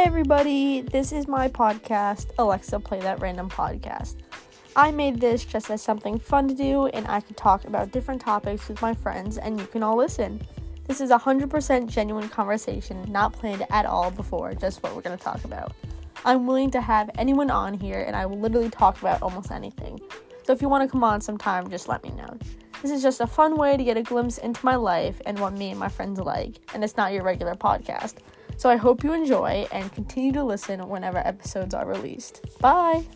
everybody, this is my podcast, Alexa Play That Random Podcast. I made this just as something fun to do, and I could talk about different topics with my friends, and you can all listen. This is a 100% genuine conversation, not planned at all before, just what we're going to talk about. I'm willing to have anyone on here, and I will literally talk about almost anything. So if you want to come on sometime, just let me know. This is just a fun way to get a glimpse into my life and what me and my friends like, and it's not your regular podcast. So I hope you enjoy and continue to listen whenever episodes are released. Bye!